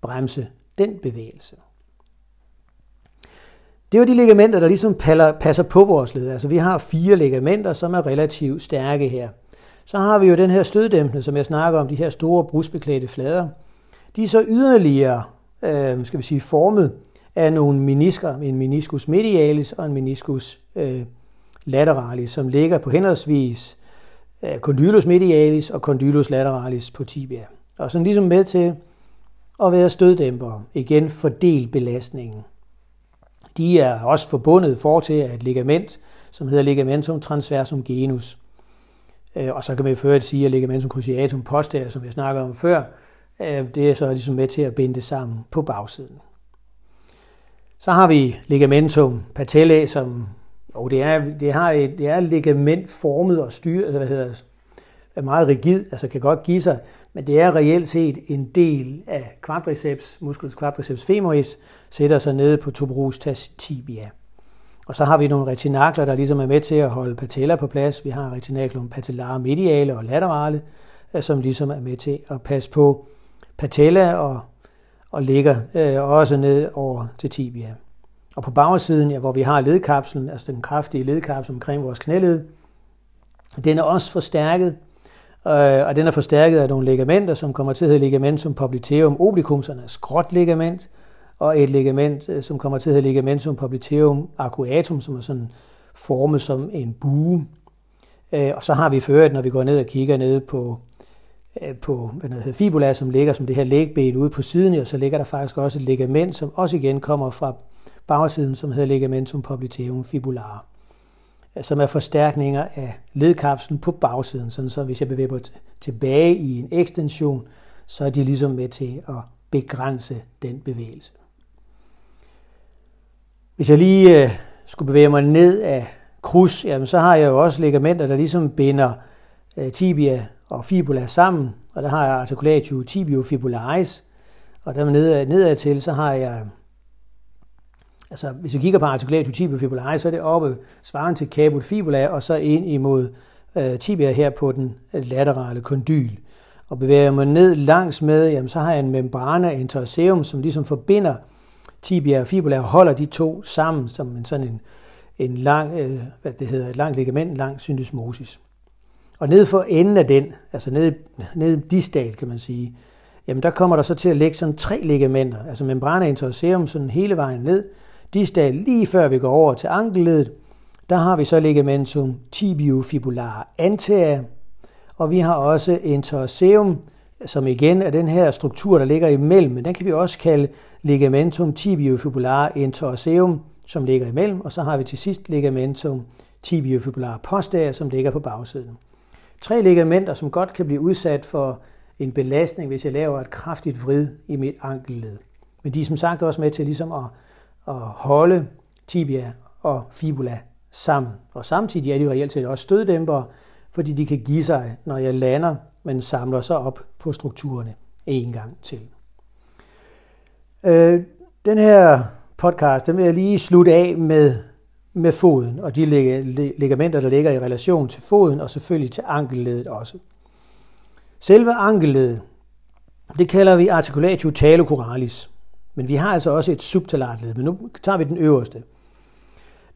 bremse den bevægelse. Det er jo de ligamenter, der ligesom passer på vores led. Altså vi har fire ligamenter, som er relativt stærke her. Så har vi jo den her støddæmpende, som jeg snakker om, de her store brusbeklædte flader. De er så yderligere, øh, skal vi sige, formet af nogle menisker, en meniscus medialis og en meniscus øh, lateralis, som ligger på henholdsvis øh, condylus medialis og condylus lateralis på tibia. Og sådan ligesom med til at være støddæmpere, igen fordel belastningen. De er også forbundet for til et ligament, som hedder ligamentum transversum genus. Øh, og så kan man jo sige, at ligamentum cruciatum posterior, som jeg snakkede om før, øh, det er så ligesom med til at binde det sammen på bagsiden. Så har vi ligamentum patellae, som jo, det er, det har et, det er ligament formet og styret, hvad hedder er meget rigid, altså kan godt give sig, men det er reelt set en del af quadriceps, musculus quadriceps femoris, sætter sig nede på tuberostas tibia. Og så har vi nogle retinakler, der ligesom er med til at holde patella på plads. Vi har retinaklum patellare mediale og laterale, øh, som ligesom er med til at passe på patella og, og ligger øh, også ned over til tibia. Og på bagsiden, ja, hvor vi har ledkapslen, altså den kraftige ledkapsel omkring vores knæled, den er også forstærket, øh, og den er forstærket af nogle ligamenter, som kommer til at hedde ligamentum popliteum obliquum, som altså er skråt ligament, og et ligament, øh, som kommer til at hedde ligamentum popliteum arcuatum, som er sådan formet som en bue. Øh, og så har vi ført, når vi går ned og kigger ned på, øh, på hvad det hedder, fibula, som ligger som det her lægben ude på siden, og så ligger der faktisk også et ligament, som også igen kommer fra bagsiden, som hedder ligamentum popliteum fibulare, som er forstærkninger af ledkapslen på bagsiden, sådan så hvis jeg bevæger mig tilbage i en ekstension, så er de ligesom med til at begrænse den bevægelse. Hvis jeg lige øh, skulle bevæge mig ned af krus, jamen så har jeg jo også ligamenter, der ligesom binder øh, tibia og fibula sammen, og der har jeg articulatio tibiofibularis, og der nedad, nedad til, så har jeg, altså hvis vi kigger på articulatio fibulae, så er det oppe svaren til caput fibula, og så ind imod øh, tibia her på den laterale kondyl. Og bevæger jeg mig ned langs med, jamen så har jeg en membrana interoseum, som ligesom forbinder tibia og fibula og holder de to sammen som en sådan en, en lang, øh, hvad det hedder, et langt ligament, en lang syndesmosis. Og nede for enden af den, altså nede, nede distal, kan man sige, jamen der kommer der så til at ligge sådan tre ligamenter, altså membrana interoseum sådan hele vejen ned, distal lige før vi går over til ankelledet, der har vi så ligamentum tibiofibular anterior, og vi har også interosseum, som igen er den her struktur, der ligger imellem, men den kan vi også kalde ligamentum tibiofibulare interosseum, som ligger imellem, og så har vi til sidst ligamentum tibiofibulare posterior, som ligger på bagsiden. Tre ligamenter, som godt kan blive udsat for en belastning, hvis jeg laver et kraftigt vrid i mit ankelled. Men de er som sagt også med til ligesom at, at holde tibia og fibula sammen. Og samtidig er de reelt set også støddæmpere, fordi de kan give sig, når jeg lander, men samler sig op på strukturerne en gang til. Øh, den her podcast, den vil jeg lige slutte af med, med foden, og de ligamenter, der ligger i relation til foden, og selvfølgelig til ankelledet også. Selve ankelledet, det kalder vi articulatio talocoralis, men vi har altså også et subtalartled, men nu tager vi den øverste.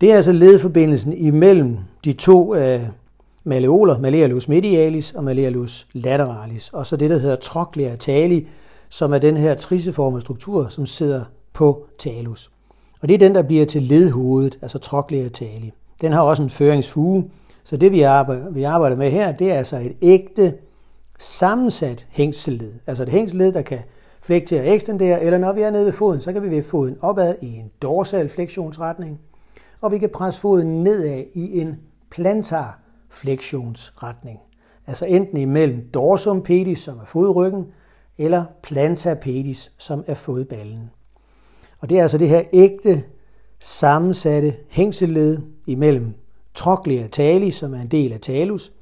Det er altså ledforbindelsen imellem de to øh, malleoler, malleolus medialis og malleolus lateralis, og så det, der hedder trochlea tali, som er den her triceformede struktur, som sidder på talus. Og det er den, der bliver til ledhovedet, altså trochlea tali. Den har også en føringsfuge, så det vi arbejder, vi arbejder med her, det er altså et ægte sammensat hængselled. Altså et hængselled, der kan flektere og ekstendere, eller når vi er nede ved foden, så kan vi ved foden opad i en dorsal fleksionsretning, og vi kan presse foden nedad i en plantar fleksionsretning. Altså enten imellem dorsum pedis, som er fodryggen, eller plantar pedis, som er fodballen. Og det er altså det her ægte sammensatte hængselled imellem trochlea tali, som er en del af talus,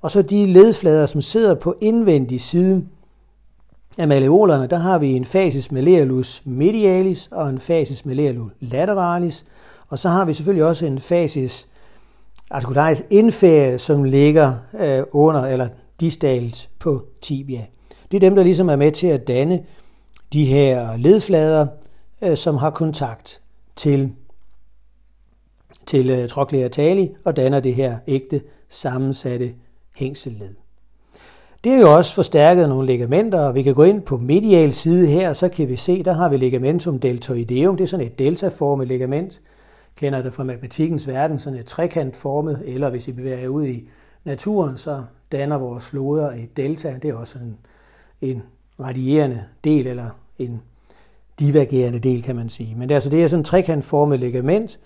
og så de ledflader, som sidder på indvendig side af maleolerne, der har vi en fasis malleolus medialis og en fasis malleolus lateralis, og så har vi selvfølgelig også en fasis articularis inferior, som ligger øh, under eller distalt på tibia. Det er dem, der ligesom er med til at danne de her ledflader, øh, som har kontakt til, til øh, trochlea tali og danner det her ægte sammensatte hængselled. Det er jo også forstærket nogle ligamenter, og vi kan gå ind på medial side her, og så kan vi se, der har vi ligamentum deltoideum. Det er sådan et deltaformet ligament. Kender det fra matematikkens verden, sådan et trekantformet, eller hvis I bevæger jer ud i naturen, så danner vores floder et delta. Det er også en, en radierende del, eller en divergerende del, kan man sige. Men det er, altså, det er sådan et trekantformet ligament,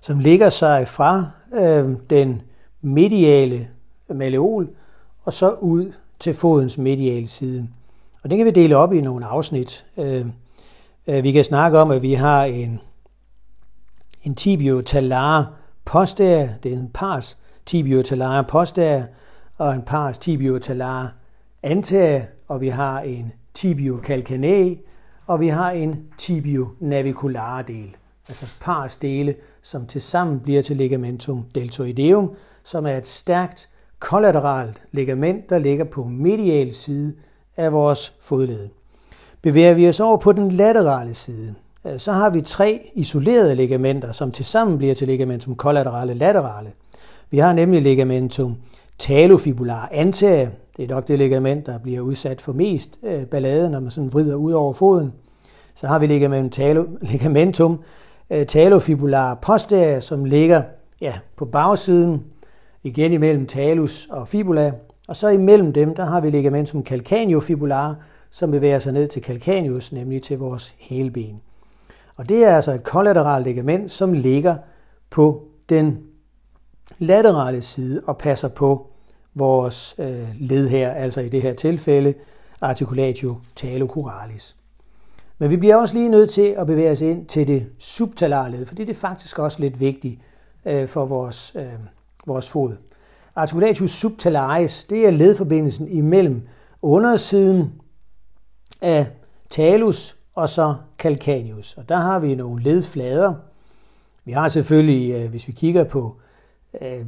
som ligger sig fra øh, den mediale malleol, og så ud til fodens mediale side. Og det kan vi dele op i nogle afsnit. Øh, øh, vi kan snakke om, at vi har en, en tibiotalar posterior, det er en pars tibio talar posterior, og en pars tibio talar anterior, og vi har en tibiocalcanea, og vi har en tibio navicular del, altså pars dele, som tilsammen bliver til ligamentum deltoideum, som er et stærkt kollateralt ligament, der ligger på medial side af vores fodled. Bevæger vi os over på den laterale side, øh, så har vi tre isolerede ligamenter, som tilsammen bliver til ligamentum collaterale laterale. Vi har nemlig ligamentum talofibular anterior. Det er nok det ligament, der bliver udsat for mest øh, ballade, når man sådan vrider ud over foden. Så har vi ligamentum, talo, ligamentum talofibular posterior, som ligger ja, på bagsiden igen imellem talus og fibula, og så imellem dem, der har vi ligamentum calcaneofibular, som bevæger sig ned til calcaneus, nemlig til vores hælben. Og det er altså et kollateralt ligament, som ligger på den laterale side og passer på vores øh, led her, altså i det her tilfælde articulatio talocuralis. Men vi bliver også lige nødt til at bevæge os ind til det subtalare led, fordi det er faktisk også lidt vigtigt øh, for vores øh, vores fod. Articulatus subtalaris, det er ledforbindelsen imellem undersiden af talus og så calcaneus. Og der har vi nogle ledflader. Vi har selvfølgelig, øh, hvis vi kigger på øh,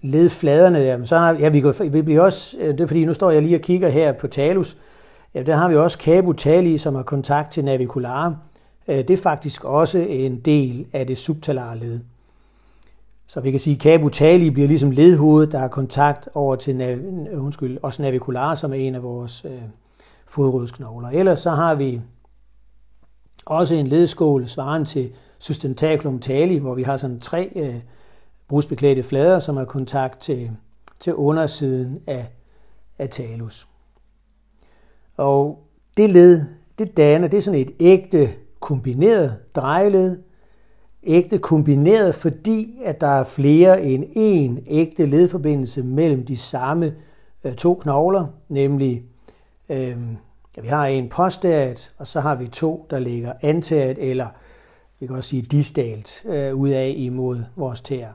ledfladerne, så har ja, vi, går, vi bliver også, øh, det er fordi nu står jeg lige og kigger her på talus, ja, der har vi også cabutali, som har kontakt til navicular. Øh, det er faktisk også en del af det subtalare led. Så vi kan sige, at cabutali bliver ligesom ledhovedet, der har kontakt over til undskyld, også navicular, som er en af vores øh, fodrodsknogler. Ellers så har vi også en ledskål svarende til sustentaculum tali, hvor vi har sådan tre øh, brusbeklædte flader, som har kontakt til, til undersiden af, af talus. Og det led, det danner, det er sådan et ægte kombineret drejeled, ægte kombineret, fordi at der er flere end én ægte ledforbindelse mellem de samme øh, to knogler, nemlig øh, ja, vi har en posteret, og så har vi to, der ligger anteriat, eller vi kan også sige distalt, øh, ud af imod vores tæer.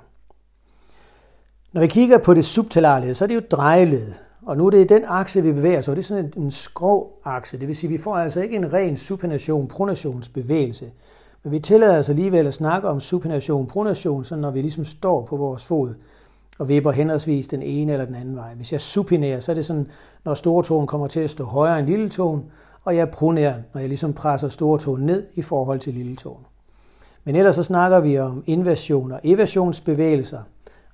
Når vi kigger på det subtalare led, så er det jo drejeled, og nu er det den akse, vi bevæger os, og det er sådan en, en skrå akse, det vil sige, at vi får altså ikke en ren supination, pronationsbevægelse. Men vi tillader os alligevel at snakke om supination, pronation, så når vi ligesom står på vores fod og vipper henholdsvis den ene eller den anden vej. Hvis jeg supinerer, så er det sådan, når store tåen kommer til at stå højere end lille tåen, og jeg pronerer, når jeg ligesom presser store tåen ned i forhold til lille tåen. Men ellers så snakker vi om inversion og eversionsbevægelser.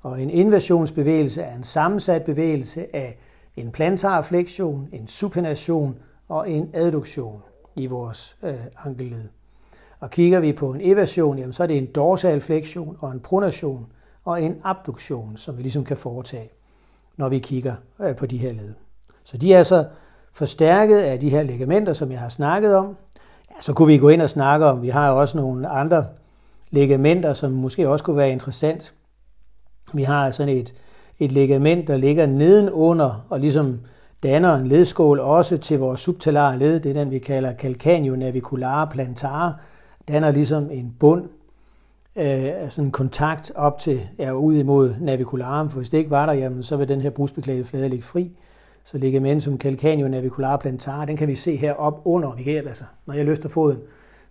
Og en inversionsbevægelse er en sammensat bevægelse af en plantarflektion, en supination og en adduktion i vores øh, ankelled. Og kigger vi på en eversion, jamen, så er det en dorsal flektion og en pronation og en abduktion, som vi ligesom kan foretage, når vi kigger øh, på de her led. Så de er så forstærket af de her ligamenter, som jeg har snakket om. Ja, så kunne vi gå ind og snakke om, vi har jo også nogle andre ligamenter, som måske også kunne være interessant. Vi har sådan et, et ligament, der ligger nedenunder og ligesom danner en ledskål også til vores subtalare led. Det er den, vi kalder calcanio navicular plantar. Danner ligesom en bund, øh, sådan en kontakt op til, ja, ud imod navicularen, for hvis det ikke var der, jamen, så vil den her brusbeklædte flade ligge fri. Så ligamentum calcaneo naviculare plantar, den kan vi se her op under. Vi kan, altså, når jeg løfter foden,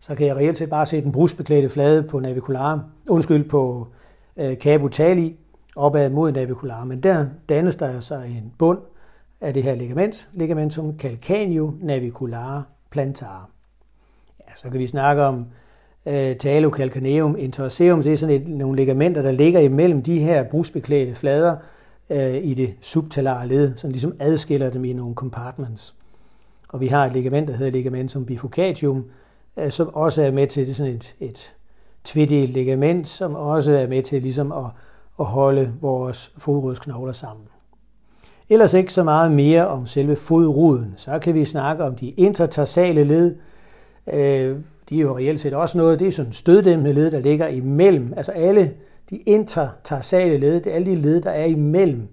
så kan jeg reelt set bare se den brusbeklædte flade på naviculare, undskyld, på øh, cabotali, opad mod naviculare. Men der dannes der altså en bund af det her ligament, ligamentum calcaneo naviculare plantar. Ja, så kan vi snakke om øh, talo calcaneum interosseum. Det er sådan et, nogle ligamenter, der ligger imellem de her brusbeklædte flader øh, i det subtalare led, som ligesom adskiller dem i nogle compartments. Og vi har et ligament, der hedder ligamentum bifurcatium, øh, som også er med til det sådan et, et tvedelt ligament, som også er med til ligesom at, at holde vores fodrodsknogler sammen. Ellers ikke så meget mere om selve fodruden. Så kan vi snakke om de intertarsale led. Øh, de er jo reelt set også noget, det er sådan støddæmpende led, der ligger imellem. Altså alle de intertarsale led, det er alle de led, der er imellem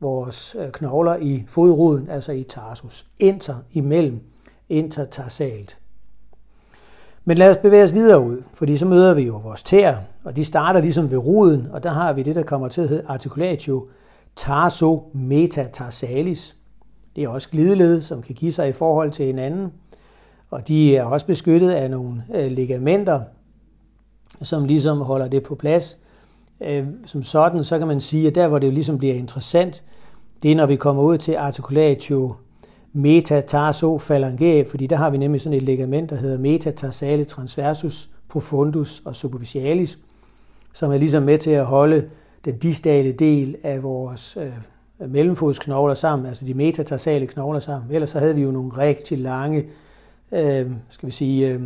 vores øh, knogler i fodruden, altså i tarsus. Inter imellem, intertarsalt. Men lad os bevæge os videre ud, fordi så møder vi jo vores tæer, og de starter ligesom ved ruden, og der har vi det, der kommer til at hedde articulatio tarso metatarsalis. Det er også glideled, som kan give sig i forhold til hinanden, og de er også beskyttet af nogle øh, ligamenter, som ligesom holder det på plads. Øh, som sådan, så kan man sige, at der, hvor det ligesom bliver interessant, det er, når vi kommer ud til articulatio metatarsofalangae, fordi der har vi nemlig sådan et ligament, der hedder metatarsale transversus profundus og superficialis, som er ligesom med til at holde den distale del af vores øh, mellemfodsknogler sammen, altså de metatarsale knogler sammen. Ellers så havde vi jo nogle rigtig lange, øh, skal vi sige, øh,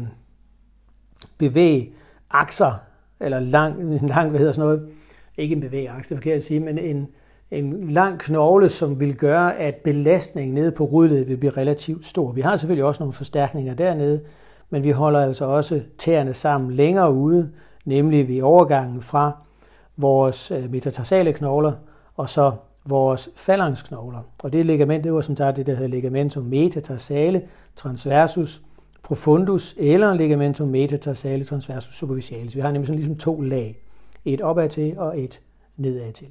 bevægakser, eller lang, en lang, hvad hedder sådan noget, ikke en bevægaks, det er forkert at sige, men en, en lang knogle, som vil gøre, at belastningen nede på rudledet vil blive relativt stor. Vi har selvfølgelig også nogle forstærkninger dernede, men vi holder altså også tæerne sammen længere ude, nemlig ved overgangen fra vores øh, metatarsale knogler og så vores falangsknogler. Og det ligament, det var som sagt det, der hedder ligamentum metatarsale transversus profundus eller ligamentum metatarsale transversus superficialis. Vi har nemlig sådan ligesom to lag. Et opad til og et nedad til.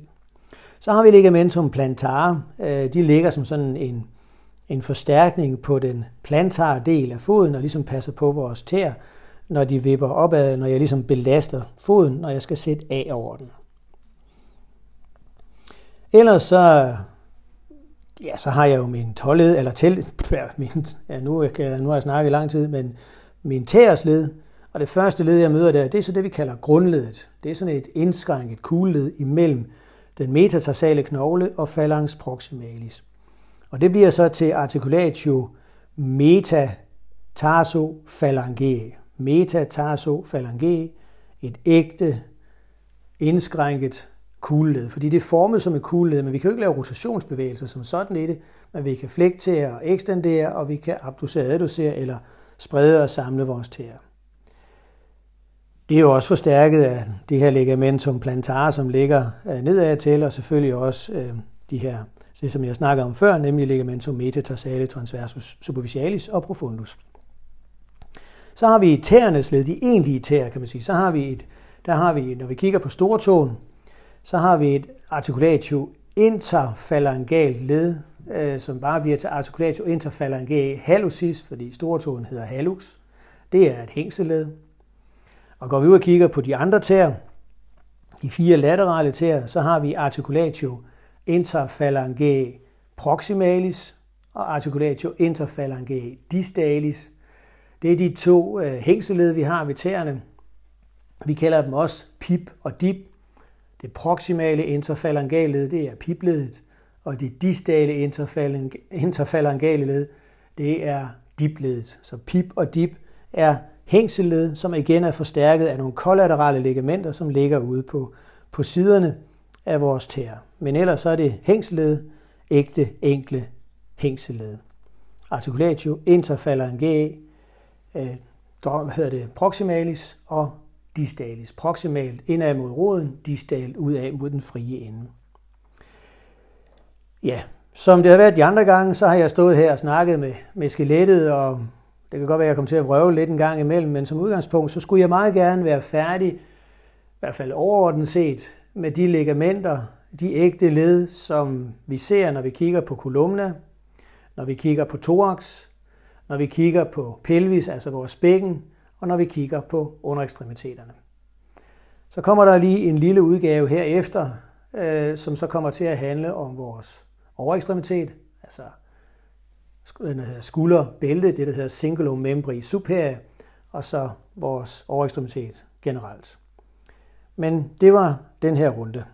Så har vi ligamentum plantar. Øh, de ligger som sådan en, en forstærkning på den plantare del af foden og ligesom passer på vores tæer, når de vipper opad, når jeg ligesom belaster foden, når jeg skal sætte af over den. Ellers så, ja, så har jeg jo min tåled, eller til, min, ja, nu, jeg, nu har jeg snakket i lang tid, men min tæersled, og det første led, jeg møder der, det er så det, vi kalder grundledet. Det er sådan et indskrænket kugleled imellem den metatarsale knogle og phalanx proximalis. Og det bliver så til articulatio metatarso-phalangae. Et ægte, indskrænket kugleled, fordi det er formet som et kugleled, men vi kan jo ikke lave rotationsbevægelser som sådan i det, men vi kan flektere og ekstendere, og vi kan abducere, adducere eller sprede og samle vores tæer. Det er jo også forstærket af det her ligamentum plantar, som ligger øh, nedad til, og selvfølgelig også øh, de her, det som jeg snakkede om før, nemlig ligamentum metatarsale transversus superficialis og profundus. Så har vi tæernes led, de egentlige tæer, kan man sige. Så har vi et, der har vi, når vi kigger på stortåen, så har vi et articulatio interphalangalt led, øh, som bare bliver til articulatio interphalangae hallucis, fordi stortåen hedder hallux. Det er et hængseled. Og går vi ud og kigger på de andre tæer, de fire laterale tæer, så har vi articulatio interphalangae proximalis og articulatio interphalangae distalis. Det er de to øh, hængseled, vi har ved tæerne. Vi kalder dem også pip og dip. Det proximale interfalangalled, det er pipledet, og det distale interfalangalled, det er dipledet. Så pip og dip er hængselled, som igen er forstærket af nogle kollaterale ligamenter, som ligger ude på, på siderne af vores tæer. Men ellers så er det hængsled, ægte, enkle hængselled. Articulatio interphalangeae, øh, hvad hedder det, proximalis og distalis. Proximalt indad mod roden, distalt udad mod den frie ende. Ja, som det har været de andre gange, så har jeg stået her og snakket med, med skelettet, og det kan godt være, at jeg kommer til at vrøve lidt en gang imellem, men som udgangspunkt, så skulle jeg meget gerne være færdig, i hvert fald overordnet set, med de ligamenter, de ægte led, som vi ser, når vi kigger på kolumna, når vi kigger på thorax, når vi kigger på pelvis, altså vores bækken, og når vi kigger på underekstremiteterne. Så kommer der lige en lille udgave herefter, øh, som så kommer til at handle om vores overekstremitet, altså den hedder skulderbælte, det der hedder cingulum membri superior, og så vores overekstremitet generelt. Men det var den her runde.